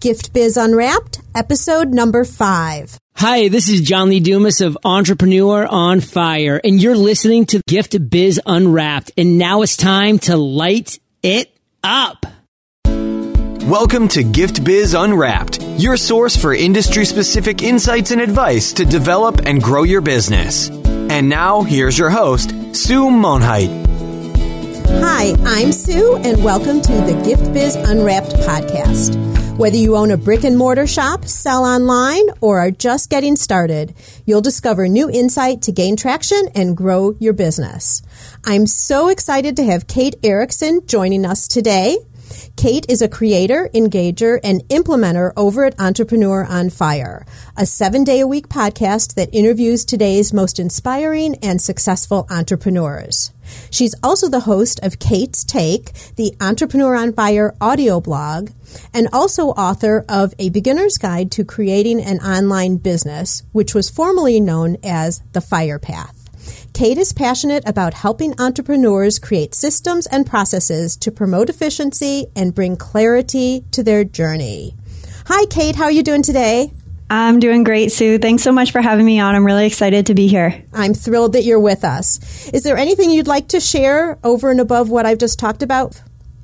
Gift Biz Unwrapped, episode number five. Hi, this is John Lee Dumas of Entrepreneur on Fire, and you're listening to Gift Biz Unwrapped. And now it's time to light it up. Welcome to Gift Biz Unwrapped, your source for industry specific insights and advice to develop and grow your business. And now, here's your host, Sue Monheit. Hi, I'm Sue, and welcome to the Gift Biz Unwrapped podcast. Whether you own a brick and mortar shop, sell online, or are just getting started, you'll discover new insight to gain traction and grow your business. I'm so excited to have Kate Erickson joining us today. Kate is a creator, engager, and implementer over at Entrepreneur on Fire, a seven day a week podcast that interviews today's most inspiring and successful entrepreneurs. She's also the host of Kate's Take, the Entrepreneur on Fire audio blog, and also author of A Beginner's Guide to Creating an Online Business, which was formerly known as The Fire Path. Kate is passionate about helping entrepreneurs create systems and processes to promote efficiency and bring clarity to their journey. Hi, Kate. How are you doing today? I'm doing great, Sue. Thanks so much for having me on. I'm really excited to be here. I'm thrilled that you're with us. Is there anything you'd like to share over and above what I've just talked about?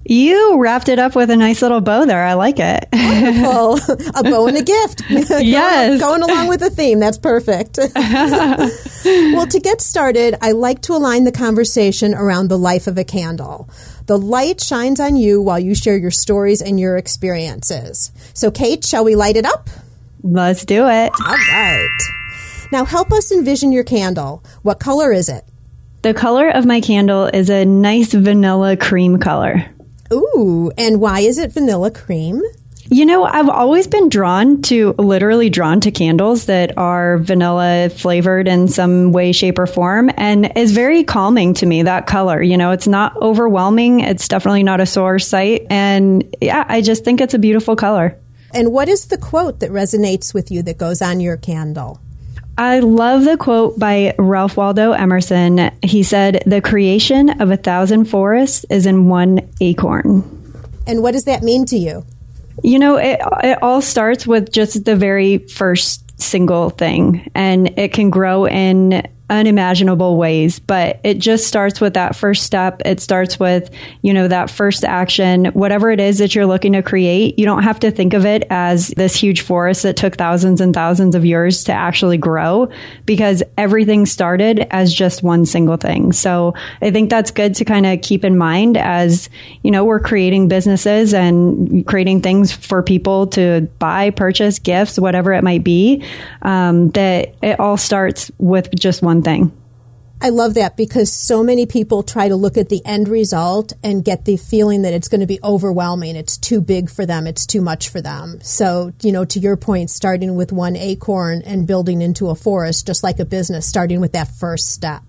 You wrapped it up with a nice little bow there. I like it. Wonderful. a bow and a gift. yes. going, going along with the theme. That's perfect. well, to get started, I like to align the conversation around the life of a candle. The light shines on you while you share your stories and your experiences. So, Kate, shall we light it up? Let's do it. All right. Now, help us envision your candle. What color is it? The color of my candle is a nice vanilla cream color. Ooh, and why is it vanilla cream? You know, I've always been drawn to, literally drawn to candles that are vanilla flavored in some way, shape, or form, and is very calming to me, that color. You know, it's not overwhelming. It's definitely not a sore sight. And yeah, I just think it's a beautiful color. And what is the quote that resonates with you that goes on your candle? I love the quote by Ralph Waldo Emerson. He said, The creation of a thousand forests is in one acorn. And what does that mean to you? You know, it, it all starts with just the very first single thing, and it can grow in unimaginable ways, but it just starts with that first step. It starts with, you know, that first action, whatever it is that you're looking to create. You don't have to think of it as this huge forest that took thousands and thousands of years to actually grow because everything started as just one single thing. So I think that's good to kind of keep in mind as, you know, we're creating businesses and creating things for people to buy, purchase, gifts, whatever it might be, um, that it all starts with just one thing. I love that because so many people try to look at the end result and get the feeling that it's going to be overwhelming. It's too big for them. It's too much for them. So, you know, to your point, starting with one acorn and building into a forest, just like a business, starting with that first step.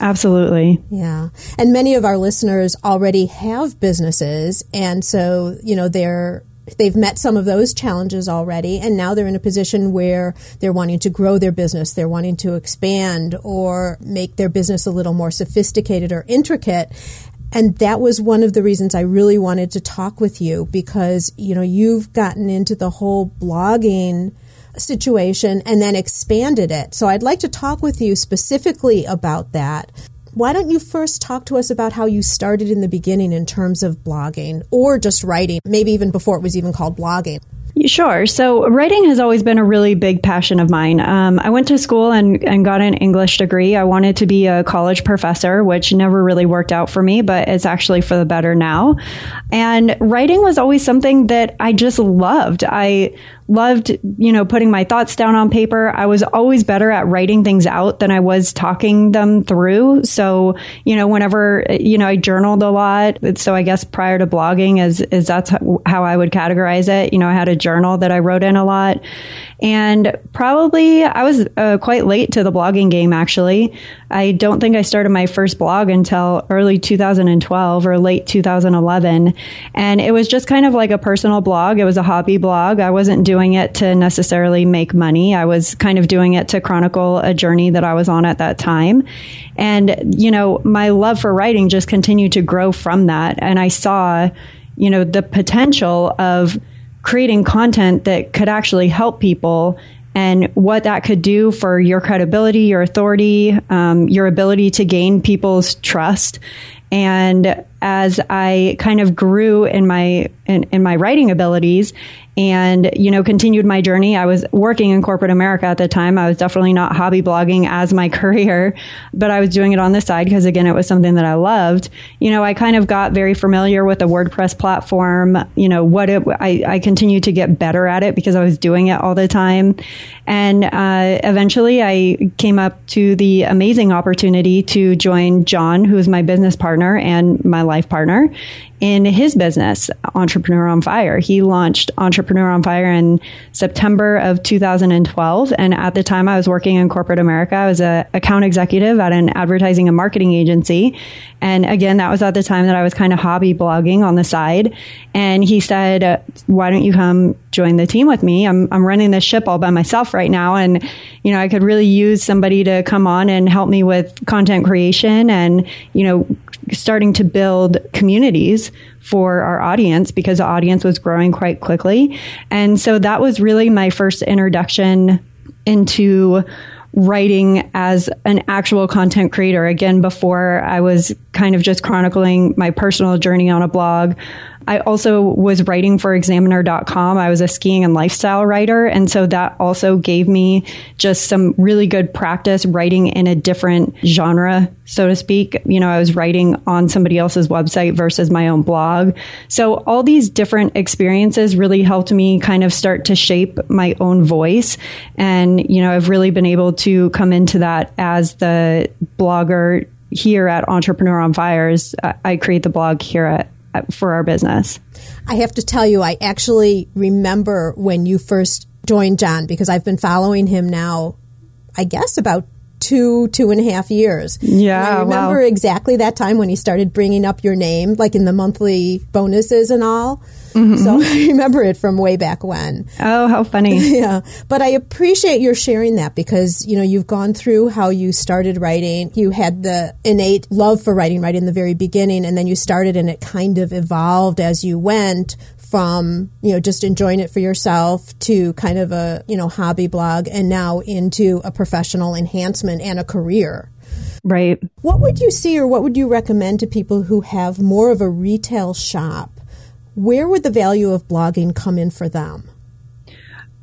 Absolutely. Yeah. And many of our listeners already have businesses. And so, you know, they're they've met some of those challenges already and now they're in a position where they're wanting to grow their business they're wanting to expand or make their business a little more sophisticated or intricate and that was one of the reasons I really wanted to talk with you because you know you've gotten into the whole blogging situation and then expanded it. So I'd like to talk with you specifically about that why don't you first talk to us about how you started in the beginning in terms of blogging or just writing, maybe even before it was even called blogging? Sure. So writing has always been a really big passion of mine. Um, I went to school and, and got an English degree. I wanted to be a college professor, which never really worked out for me, but it's actually for the better now. And writing was always something that I just loved. I loved, you know, putting my thoughts down on paper. I was always better at writing things out than I was talking them through. So, you know, whenever, you know, I journaled a lot. So I guess prior to blogging is, is that's how I would categorize it. You know, I had a journal that I wrote in a lot. And probably I was uh, quite late to the blogging game, actually. I don't think I started my first blog until early 2012 or late 2011. And it was just kind of like a personal blog. It was a hobby blog. I wasn't doing it to necessarily make money. I was kind of doing it to chronicle a journey that I was on at that time. And, you know, my love for writing just continued to grow from that. And I saw, you know, the potential of creating content that could actually help people and what that could do for your credibility, your authority, um, your ability to gain people's trust. And as I kind of grew in my in, in my writing abilities and you know continued my journey. I was working in corporate america at the time. I was definitely not hobby blogging as my career but i was doing it on the side because again it was something that i loved. You know i kind of got very familiar with the wordpress platform you know what it i, I continued to get better at it because i was doing it all the time. And uh, eventually i came up to the amazing opportunity to join john who is my business partner and my life partner in his business, Entrepreneur on Fire. He launched Entrepreneur on Fire in September of 2012. And at the time I was working in corporate America, I was an account executive at an advertising and marketing agency. And again, that was at the time that I was kind of hobby blogging on the side. And he said, why don't you come join the team with me? I'm, I'm running this ship all by myself right now. And, you know, I could really use somebody to come on and help me with content creation and, you know, starting to build communities for our audience because the audience was growing quite quickly. And so that was really my first introduction into writing as an actual content creator. Again, before I was kind of just chronicling my personal journey on a blog. I also was writing for examiner.com. I was a skiing and lifestyle writer. And so that also gave me just some really good practice writing in a different genre, so to speak. You know, I was writing on somebody else's website versus my own blog. So all these different experiences really helped me kind of start to shape my own voice. And, you know, I've really been able to come into that as the blogger here at Entrepreneur on Fires. Uh, I create the blog here at Uh, for our business. I have to tell you, I actually remember when you first joined John because I've been following him now, I guess about two, two and a half years. Yeah. And I remember wow. exactly that time when he started bringing up your name, like in the monthly bonuses and all. Mm-hmm. So I remember it from way back when. Oh, how funny. yeah. But I appreciate your sharing that because, you know, you've gone through how you started writing. You had the innate love for writing right in the very beginning, and then you started and it kind of evolved as you went from, you know, just enjoying it for yourself to kind of a, you know, hobby blog and now into a professional enhancement and a career. Right. What would you see or what would you recommend to people who have more of a retail shop where would the value of blogging come in for them?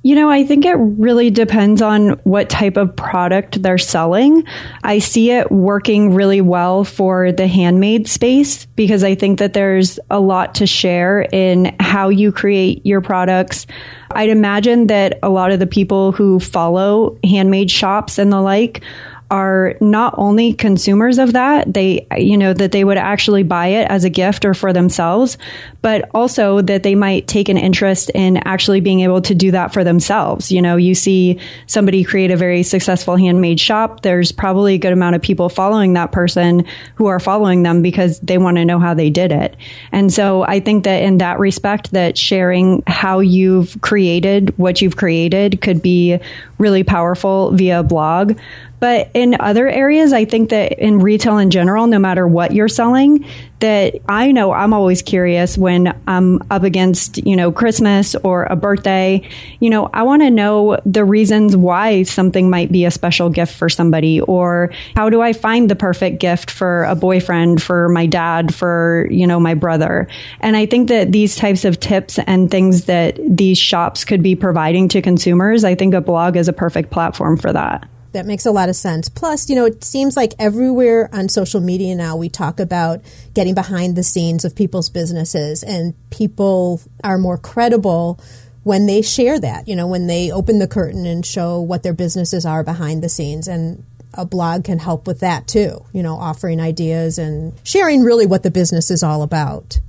You know, I think it really depends on what type of product they're selling. I see it working really well for the handmade space because I think that there's a lot to share in how you create your products. I'd imagine that a lot of the people who follow handmade shops and the like are not only consumers of that, they, you know, that they would actually buy it as a gift or for themselves, but also that they might take an interest in actually being able to do that for themselves. You know, you see somebody create a very successful handmade shop. There's probably a good amount of people following that person who are following them because they want to know how they did it. And so I think that in that respect, that sharing how you've created what you've created could be really powerful via blog. But in other areas, I think that in retail in general, no matter what you're selling, that I know I'm always curious when I'm up against, you know, Christmas or a birthday. You know, I want to know the reasons why something might be a special gift for somebody or how do I find the perfect gift for a boyfriend, for my dad, for, you know, my brother. And I think that these types of tips and things that these shops could be providing to consumers, I think a blog is a perfect platform for that. That makes a lot of sense. Plus, you know, it seems like everywhere on social media now we talk about getting behind the scenes of people's businesses, and people are more credible when they share that, you know, when they open the curtain and show what their businesses are behind the scenes. And a blog can help with that too, you know, offering ideas and sharing really what the business is all about.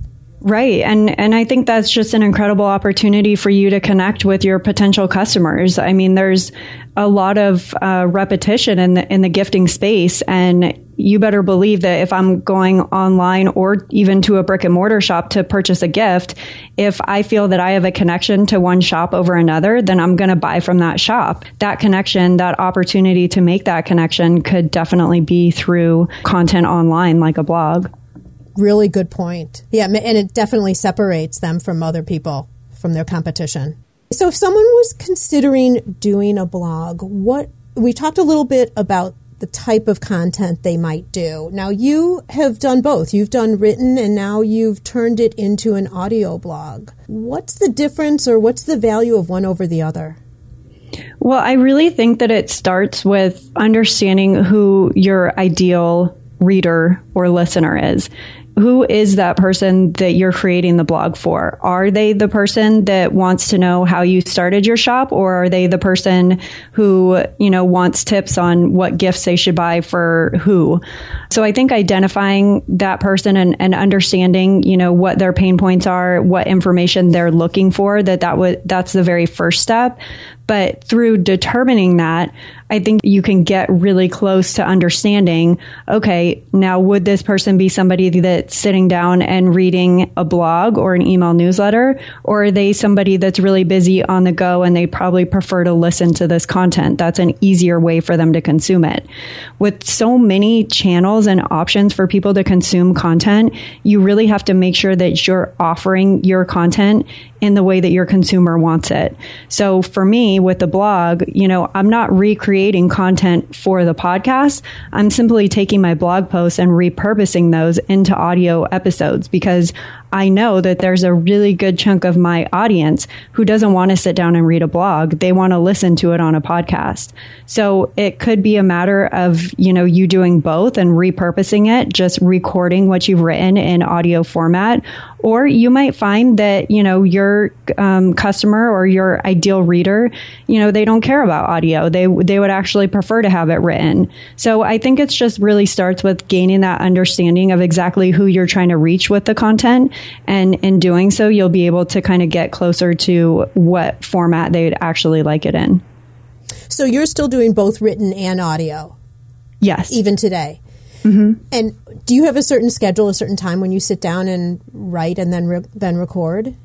Right. And and I think that's just an incredible opportunity for you to connect with your potential customers. I mean, there's a lot of uh, repetition in the in the gifting space and you better believe that if I'm going online or even to a brick and mortar shop to purchase a gift, if I feel that I have a connection to one shop over another, then I'm going to buy from that shop. That connection, that opportunity to make that connection could definitely be through content online like a blog. Really good point. Yeah, and it definitely separates them from other people from their competition. So if someone was considering doing a blog, what we talked a little bit about the type of content they might do. Now you have done both. You've done written and now you've turned it into an audio blog. What's the difference or what's the value of one over the other? Well, I really think that it starts with understanding who your ideal reader or listener is who is that person that you're creating the blog for? Are they the person that wants to know how you started your shop or are they the person who, you know, wants tips on what gifts they should buy for who? So I think identifying that person and, and understanding, you know, what their pain points are, what information they're looking for, that that would, that's the very first step. But through determining that, I think you can get really close to understanding, okay, now would this person be somebody that's sitting down and reading a blog or an email newsletter? Or are they somebody that's really busy on the go and they probably prefer to listen to this content? That's an easier way for them to consume it. With so many channels and options for people to consume content, you really have to make sure that you're offering your content in the way that your consumer wants it. So for me, with the blog, you know, I'm not recreating content for the podcast. I'm simply taking my blog posts and repurposing those into audio episodes because I know that there's a really good chunk of my audience who doesn't want to sit down and read a blog. They want to listen to it on a podcast. So it could be a matter of, you know, you doing both and repurposing it, just recording what you've written in audio format. Or you might find that, you know, your um, customer or your ideal reader, you know, they don't care about audio. They, they would actually prefer to have it written. So I think it's just really starts with gaining that understanding of exactly who you're trying to reach with the content and in doing so, you'll be able to kind of get closer to what format they'd actually like it in. So you're still doing both written and audio? Yes. Even today? Mm-hmm. And do you have a certain schedule, a certain time when you sit down and write and then re- then record?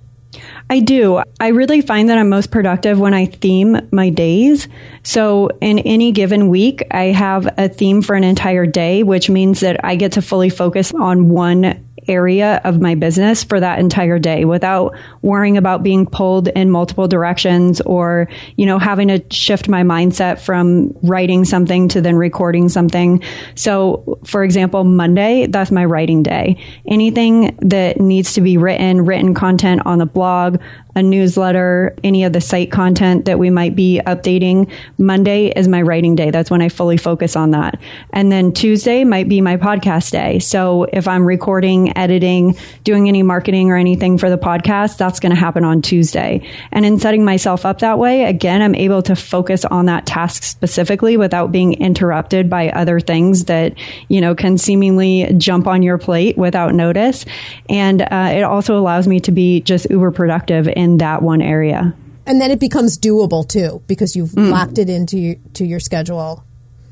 I do. I really find that I'm most productive when I theme my days. So in any given week, I have a theme for an entire day, which means that I get to fully focus on one area of my business for that entire day without worrying about being pulled in multiple directions or, you know, having to shift my mindset from writing something to then recording something. So, for example, Monday, that's my writing day. Anything that needs to be written, written content on the blog, a newsletter, any of the site content that we might be updating. Monday is my writing day. That's when I fully focus on that. And then Tuesday might be my podcast day. So if I'm recording, editing, doing any marketing or anything for the podcast, that's going to happen on Tuesday. And in setting myself up that way, again, I'm able to focus on that task specifically without being interrupted by other things that, you know, can seemingly jump on your plate without notice. And uh, it also allows me to be just uber productive in that one area. And then it becomes doable too because you've mm. locked it into your, to your schedule.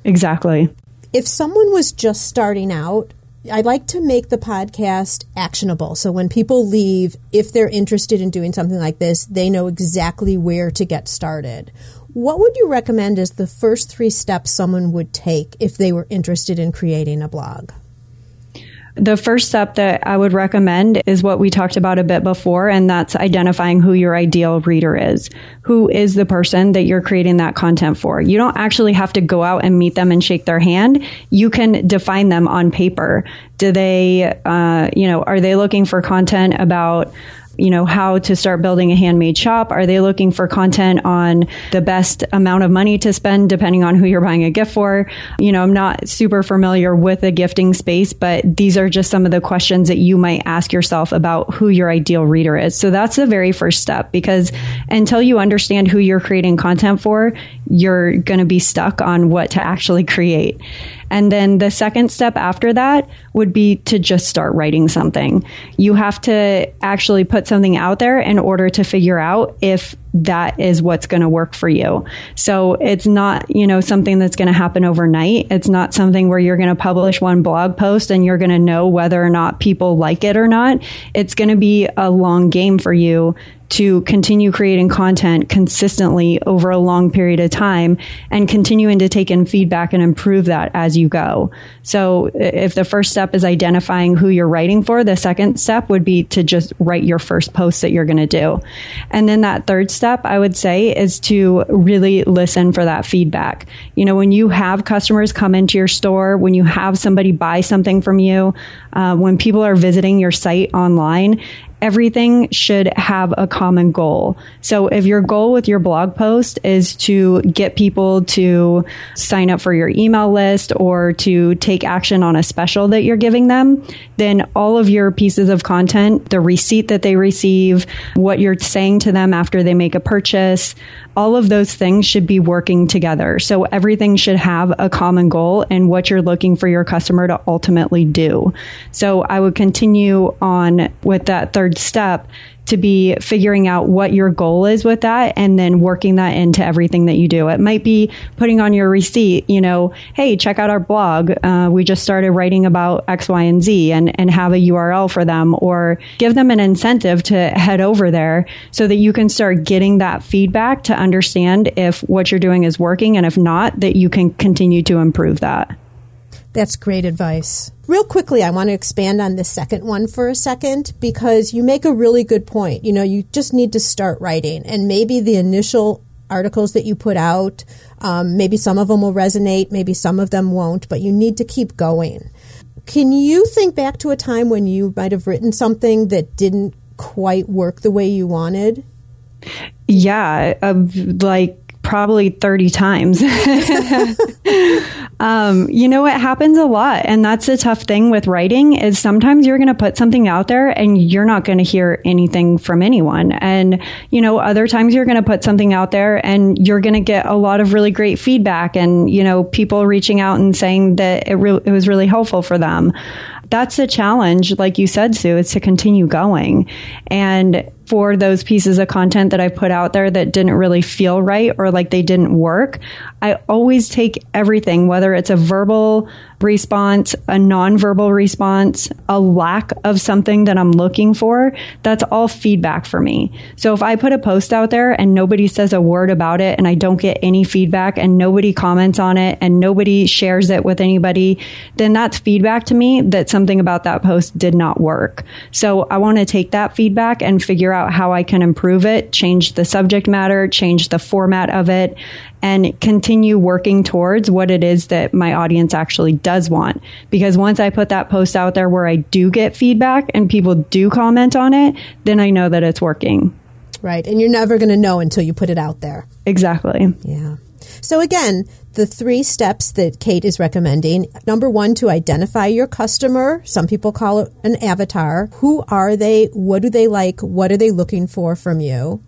Exactly. If someone was just starting out, I like to make the podcast actionable. So when people leave, if they're interested in doing something like this, they know exactly where to get started. What would you recommend as the first three steps someone would take if they were interested in creating a blog? The first step that I would recommend is what we talked about a bit before, and that's identifying who your ideal reader is. Who is the person that you're creating that content for? You don't actually have to go out and meet them and shake their hand. You can define them on paper. Do they, uh, you know, are they looking for content about you know, how to start building a handmade shop? Are they looking for content on the best amount of money to spend depending on who you're buying a gift for? You know, I'm not super familiar with the gifting space, but these are just some of the questions that you might ask yourself about who your ideal reader is. So that's the very first step because until you understand who you're creating content for, you're going to be stuck on what to actually create. And then the second step after that would be to just start writing something. You have to actually put something out there in order to figure out if that is what's going to work for you. So it's not, you know, something that's going to happen overnight. It's not something where you're going to publish one blog post and you're going to know whether or not people like it or not. It's going to be a long game for you to continue creating content consistently over a long period of time and continuing to take in feedback and improve that as you go. So if the first step is identifying who you're writing for, the second step would be to just write your first post that you're going to do. And then that third step, I would say, is to really listen for that feedback. You know, when you have customers come into your store, when you have somebody buy something from you, uh, when people are visiting your site online, everything should have a common goal. So if your goal with your blog post is to get people to sign up for your email list or to take action on a special that you're giving them, then all of your pieces of content, the receipt that they receive, what you're saying to them after they make a purchase, all of those things should be working together. So everything should have a common goal and what you're looking for your customer to ultimately do. So I would continue on with that third step to be figuring out what your goal is with that and then working that into everything that you do. It might be putting on your receipt, you know, hey, check out our blog. Uh, we just started writing about X, Y, and Z and, and have a URL for them or give them an incentive to head over there so that you can start getting that feedback to understand if what you're doing is working and if not, that you can continue to improve that. That's great advice. Real quickly, I want to expand on the second one for a second because you make a really good point. You know, you just need to start writing, and maybe the initial articles that you put out, um, maybe some of them will resonate, maybe some of them won't, but you need to keep going. Can you think back to a time when you might have written something that didn't quite work the way you wanted? Yeah, like probably 30 times. um, you know, it happens a lot. And that's the tough thing with writing is sometimes you're going to put something out there and you're not going to hear anything from anyone. And, you know, other times you're going to put something out there and you're going to get a lot of really great feedback and, you know, people reaching out and saying that it, re- it was really helpful for them that's the challenge, like you said, Sue, is to continue going. And for those pieces of content that I put out there that didn't really feel right or like they didn't work, I always take everything, whether it's a verbal response, a nonverbal response, a lack of something that I'm looking for, that's all feedback for me. So if I put a post out there and nobody says a word about it and I don't get any feedback and nobody comments on it and nobody shares it with anybody, then that's feedback to me that something about that post did not work. So I want to take that feedback and figure out how I can improve it, change the subject matter, change the format of it, and continue working towards what it is that my audience actually does want. Because once I put that post out there where I do get feedback and people do comment on it, then I know that it's working. Right. And you're never going to know until you put it out there. Exactly. Yeah. So again, the three steps that Kate is recommending. Number one, to identify your customer. Some people call it an avatar. Who are they? What do they like? What are they looking for from you?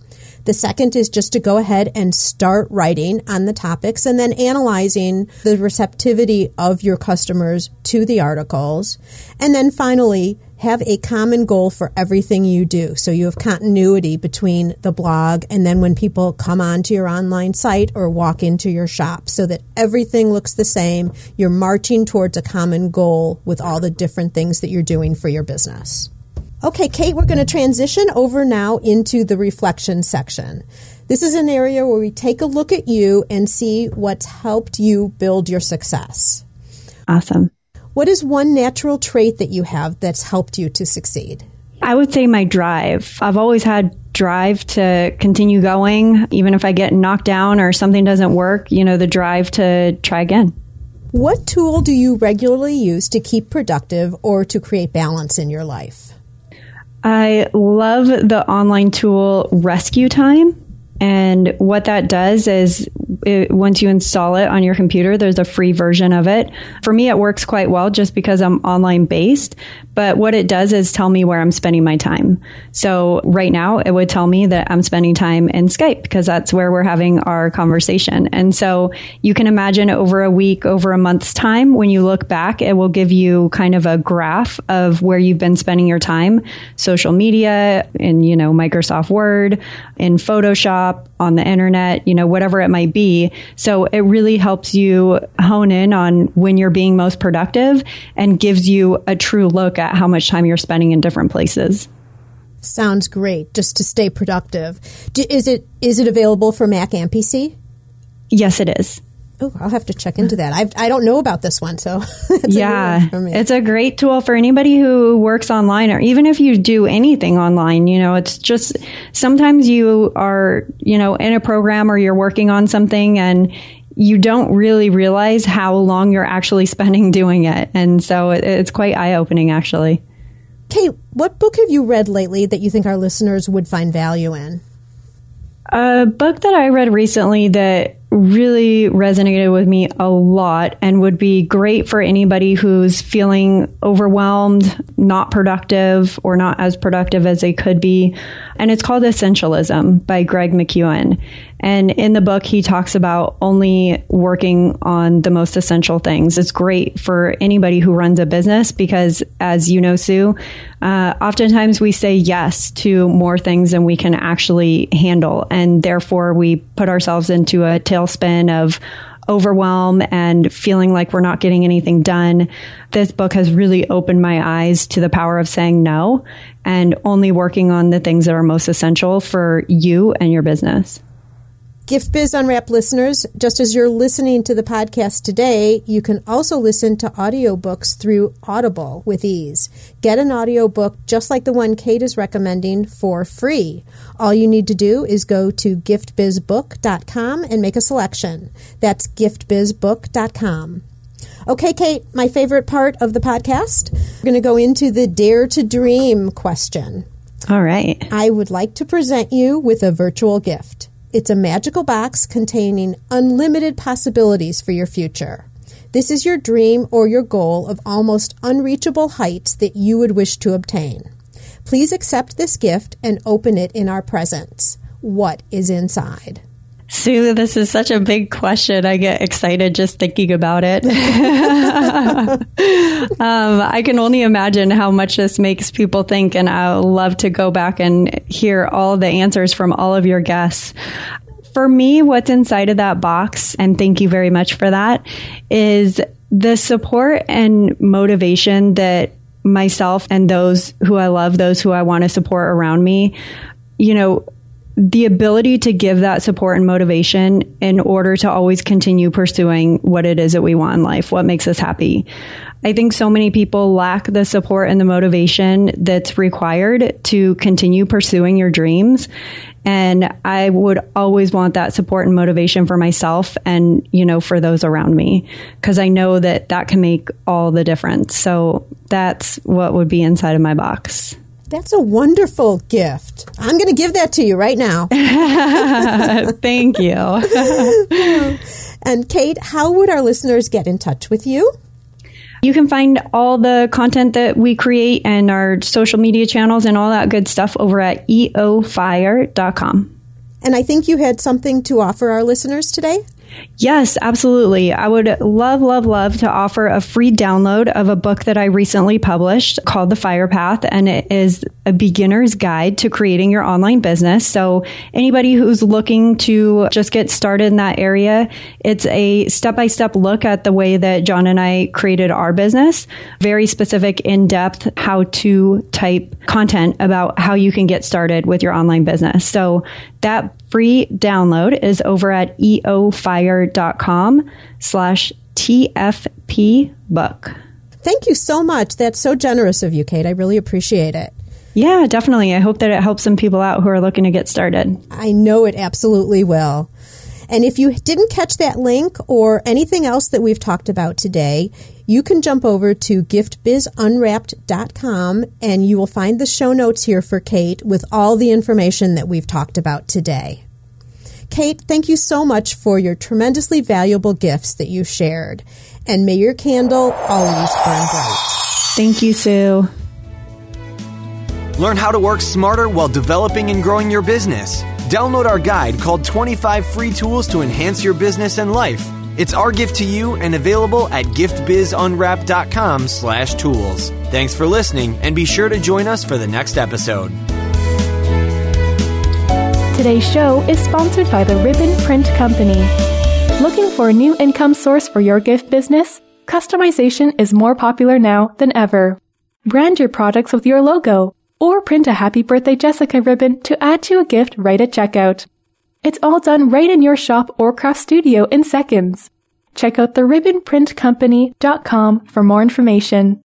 The second is just to go ahead and start writing on the topics and then analyzing the receptivity of your customers to the articles. And then finally, have a common goal for everything you do. So you have continuity between the blog and then when people come onto your online site or walk into your shop so that everything looks the same. You're marching towards a common goal with all the different things that you're doing for your business. Okay, Kate, we're going to transition over now into the reflection section. This is an area where we take a look at you and see what's helped you build your success. Awesome. What is one natural trait that you have that's helped you to succeed? I would say my drive. I've always had drive to continue going, even if I get knocked down or something doesn't work, you know, the drive to try again. What tool do you regularly use to keep productive or to create balance in your life? I love the online tool Rescue Time. And what that does is it, once you install it on your computer, there's a free version of it. For me, it works quite well just because I'm online based. But what it does is tell me where I'm spending my time. So right now, it would tell me that I'm spending time in Skype because that's where we're having our conversation. And so you can imagine over a week, over a month's time, when you look back, it will give you kind of a graph of where you've been spending your time, social media, in, you know, Microsoft Word, in Photoshop, on the internet, you know, whatever it might be. So it really helps you hone in on when you're being most productive and gives you a true look at how much time you're spending in different places. Sounds great. Just to stay productive. Is it is it available for Mac and PC? Yes, it is. Oh, I'll have to check into that. I've, I don't know about this one, so yeah, it's a great tool for anybody who works online, or even if you do anything online. You know, it's just sometimes you are, you know, in a program or you're working on something, and you don't really realize how long you're actually spending doing it, and so it, it's quite eye opening, actually. Kate, what book have you read lately that you think our listeners would find value in? A book that I read recently that really resonated with me a lot and would be great for anybody who's feeling overwhelmed, not productive, or not as productive as they could be. And it's called Essentialism by Greg McKeown. And in the book, he talks about only working on the most essential things. It's great for anybody who runs a business because, as you know, Sue, uh, oftentimes we say yes to more things than we can actually handle. And therefore, we put ourselves into a tailspin of overwhelm and feeling like we're not getting anything done. This book has really opened my eyes to the power of saying no and only working on the things that are most essential for you and your business. Gift Biz Unwrapped listeners, just as you're listening to the podcast today, you can also listen to audiobooks through Audible with ease. Get an audiobook just like the one Kate is recommending for free. All you need to do is go to giftbizbook.com and make a selection. That's giftbizbook.com. Okay, Kate, my favorite part of the podcast. We're going to go into the Dare to Dream question. All right. I would like to present you with a virtual gift. It's a magical box containing unlimited possibilities for your future. This is your dream or your goal of almost unreachable heights that you would wish to obtain. Please accept this gift and open it in our presence. What is inside? Sue, this is such a big question. I get excited just thinking about it. um, I can only imagine how much this makes people think, and I love to go back and hear all the answers from all of your guests. For me, what's inside of that box, and thank you very much for that, is the support and motivation that myself and those who I love, those who I want to support around me, you know, the ability to give that support and motivation in order to always continue pursuing what it is that we want in life, what makes us happy. I think so many people lack the support and the motivation that's required to continue pursuing your dreams. And I would always want that support and motivation for myself and, you know, for those around me, because I know that that can make all the difference. So that's what would be inside of my box. That's a wonderful gift. I'm going to give that to you right now. Thank you. and Kate, how would our listeners get in touch with you? You can find all the content that we create and our social media channels and all that good stuff over at eofire.com. And I think you had something to offer our listeners today? Yes, absolutely. I would love, love, love to offer a free download of a book that I recently published called The Fire Path, and it is a beginner's guide to creating your online business. So anybody who's looking to just get started in that area, it's a step by step look at the way that John and I created our business. Very specific, in depth, how to type content about how you can get started with your online business. So that free download is over at eofire.com slash TFP book. Thank you so much. That's so generous of you, Kate. I really appreciate it. Yeah, definitely. I hope that it helps some people out who are looking to get started. I know it absolutely will. And if you didn't catch that link or anything else that we've talked about today, you can jump over to giftbizunwrapped.com and you will find the show notes here for Kate with all the information that we've talked about today. Kate, thank you so much for your tremendously valuable gifts that you shared. And may your candle always burn bright. Thank you, Sue. Learn how to work smarter while developing and growing your business. Download our guide called 25 Free Tools to Enhance Your Business and Life. It's our gift to you and available at giftbizunwrapped.com slash tools. Thanks for listening and be sure to join us for the next episode. Today's show is sponsored by the Ribbon Print Company. Looking for a new income source for your gift business? Customization is more popular now than ever. Brand your products with your logo or print a Happy Birthday Jessica ribbon to add to a gift right at checkout. It's all done right in your shop or craft studio in seconds. Check out the ribbonprintcompany.com for more information.